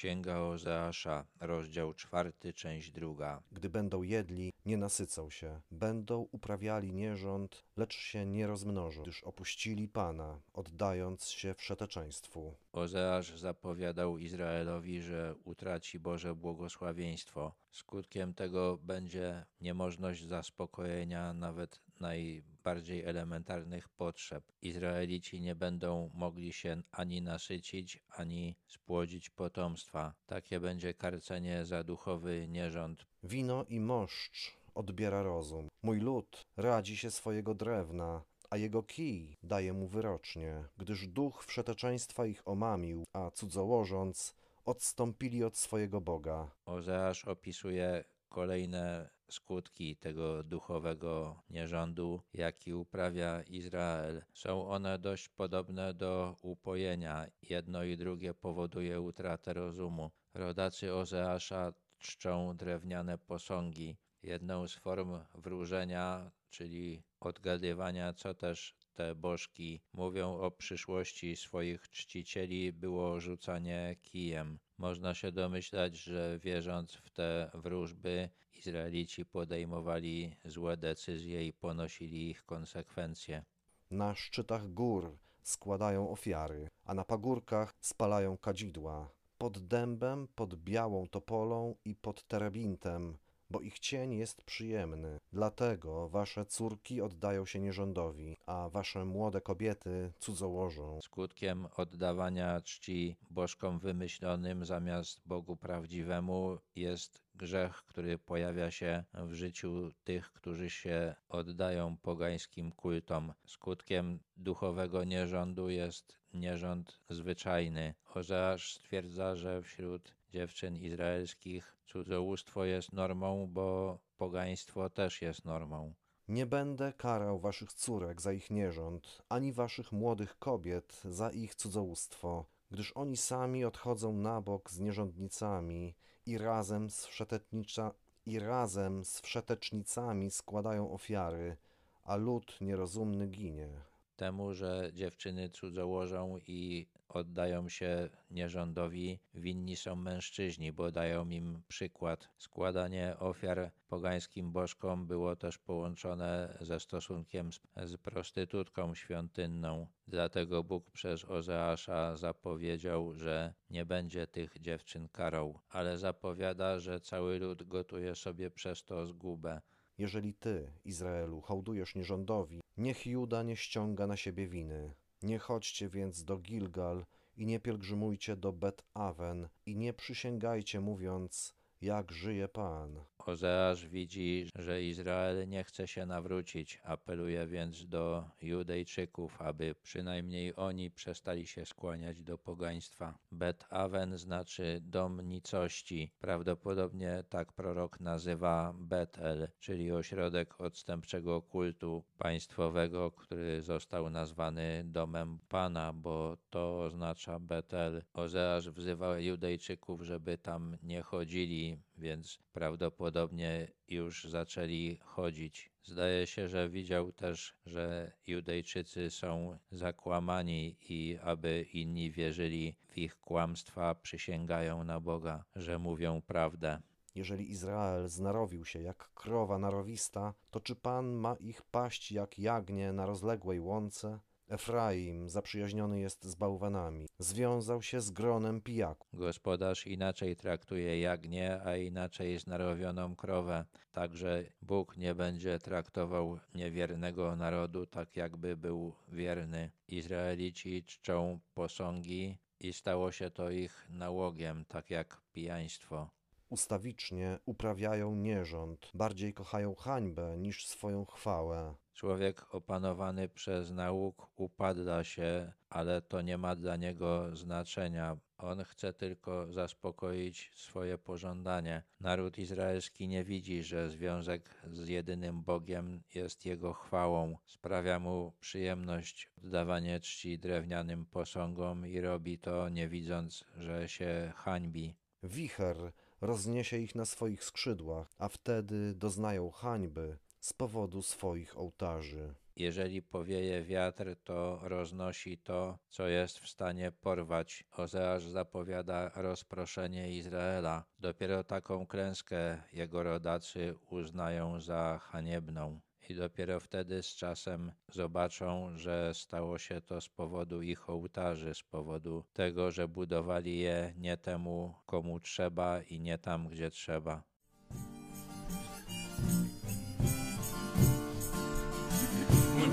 Księga Ozeasza, rozdział czwarty, część druga. Gdy będą jedli, nie nasycą się. Będą uprawiali nierząd, lecz się nie rozmnożą, gdyż opuścili Pana, oddając się wszeteczeństwu. Ozeasz zapowiadał Izraelowi, że utraci Boże błogosławieństwo. Skutkiem tego będzie niemożność zaspokojenia nawet najbardziej elementarnych potrzeb. Izraelici nie będą mogli się ani nasycić, ani spłodzić potomstwa. Takie będzie karcenie za duchowy nierząd. Wino i moszcz odbiera rozum. Mój lud radzi się swojego drewna, a jego kij daje mu wyrocznie, gdyż duch wszeteczeństwa ich omamił, a cudzołożąc odstąpili od swojego Boga. Ozeasz opisuje kolejne skutki tego duchowego nierządu, jaki uprawia Izrael. Są one dość podobne do upojenia. Jedno i drugie powoduje utratę rozumu. Rodacy Ozeasza czczą drewniane posągi. Jedną z form wróżenia, czyli odgadywania, co też te bożki mówią o przyszłości swoich czcicieli, było rzucanie kijem. Można się domyślać, że wierząc w te wróżby, Izraelici podejmowali złe decyzje i ponosili ich konsekwencje. Na szczytach gór składają ofiary, a na pagórkach spalają kadzidła. Pod dębem, pod białą topolą i pod terebintem, bo ich cień jest przyjemny. Dlatego wasze córki oddają się nierządowi, a wasze młode kobiety cudzołożą. Skutkiem oddawania czci bożkom wymyślonym zamiast Bogu prawdziwemu jest grzech, który pojawia się w życiu tych, którzy się oddają pogańskim kultom. Skutkiem duchowego nierządu jest nierząd zwyczajny. Ozeasz stwierdza, że wśród dziewczyn izraelskich cudzołóstwo jest normą, bo pogaństwo też jest normą. Nie będę karał waszych córek za ich nierząd, ani waszych młodych kobiet za ich cudzołóstwo, gdyż oni sami odchodzą na bok z nierządnicami i razem z wszetetnicza i razem z wszetecznicami składają ofiary, a lud nierozumny ginie. Temu, że dziewczyny cudzołożą i oddają się nierządowi, winni są mężczyźni, bo dają im przykład. Składanie ofiar pogańskim bożkom było też połączone ze stosunkiem z, prostytutką świątynną. Dlatego Bóg przez Ozeasza zapowiedział, że nie będzie tych dziewczyn karał, ale zapowiada, że cały lud gotuje sobie przez to zgubę. Jeżeli ty, Izraelu, hołdujesz nierządowi, niech Juda nie ściąga na siebie winy. Nie chodźcie więc do Gilgal i nie pielgrzymujcie do Bet-Awen i nie przysięgajcie mówiąc, jak żyje Pan. Ozeasz widzi, że Izrael nie chce się nawrócić. Apeluje więc do Judejczyków, aby przynajmniej oni przestali się skłaniać do pogaństwa. Bet Aven znaczy dom nicości. Prawdopodobnie tak prorok nazywa Betel, czyli ośrodek odstępczego kultu państwowego, który został nazwany domem Pana, bo to oznacza Betel. Ozeasz wzywa Judejczyków, żeby tam nie chodzili, więc prawdopodobnie już zaczęli chodzić. Zdaje się, że widział też, że Judejczycy są zakłamani i aby inni wierzyli w ich kłamstwa, przysięgają na Boga, że mówią prawdę. Jeżeli Izrael znarowił się jak krowa narowista, to czy Pan ma ich paść jak jagnię na rozległej łące? Efraim zaprzyjaźniony jest z bałwanami, związał się z gronem pijaków. Gospodarz inaczej traktuje jagnię, a inaczej znarowioną krowę. Także Bóg nie będzie traktował niewiernego narodu tak, jakby był wierny. Izraelici czczą posągi i stało się to ich nałogiem, tak jak pijaństwo. Ustawicznie uprawiają nierząd, bardziej kochają hańbę niż swoją chwałę. Człowiek opanowany przez nauk upada się, ale to nie ma dla niego znaczenia. On chce tylko zaspokoić swoje pożądanie. Naród izraelski nie widzi, że związek z jedynym Bogiem jest jego chwałą. Sprawia mu przyjemność oddawanie czci drewnianym posągom i robi to nie widząc, że się hańbi. Wicher rozniesie ich na swoich skrzydłach, a wtedy doznają hańby z powodu swoich ołtarzy. Jeżeli powieje wiatr, to roznosi to, co jest w stanie porwać. Ozeasz zapowiada rozproszenie Izraela. Dopiero taką klęskę jego rodacy uznają za haniebną. I dopiero wtedy z czasem zobaczą, że stało się to z powodu ich ołtarzy, z powodu tego, że budowali je nie temu, komu trzeba i nie tam, gdzie trzeba.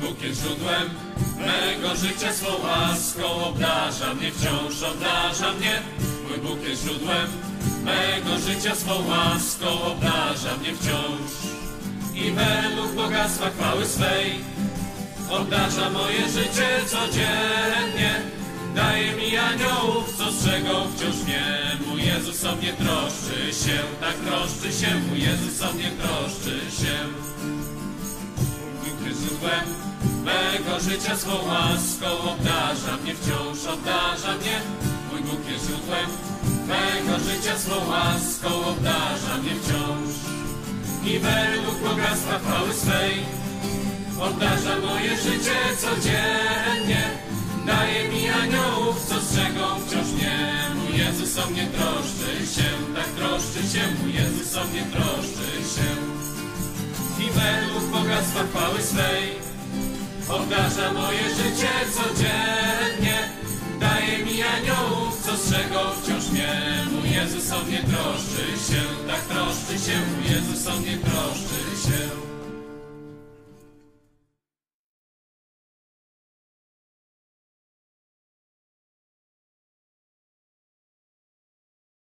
Bóg jest źródłem mego życia, swą łaską obdarza mnie, wciąż obdarza mnie. Mój Bóg jest źródłem mego życia, swą łaską obdarza mnie wciąż. I według bogactwa chwały swej obdarza moje życie codziennie. Daje mi aniołów, co strzegą wciąż mnie. Mój Jezus o mnie troszczy się, tak troszczy się. Mój Jezus o mnie troszczy się. Jest źródłem mego życia, swą łaską obdarza mnie, wciąż obdarza mnie. Mój Bóg jest źródłem mego życia, swą łaską obdarza mnie wciąż. I według bogactwa chwały swej obdarza moje życie codziennie. Daje mi aniołów, co strzegą wciąż mnie. Mój Jezus o mnie troszczy się, tak troszczy się. Mój Jezus o mnie troszczy się i według bogactwa chwały swej obdarza moje życie codziennie. Daje mi aniołów, co strzegą wciąż mnie. Mój Jezus o mnie troszczy się, tak troszczy się. Jezus o mnie troszczy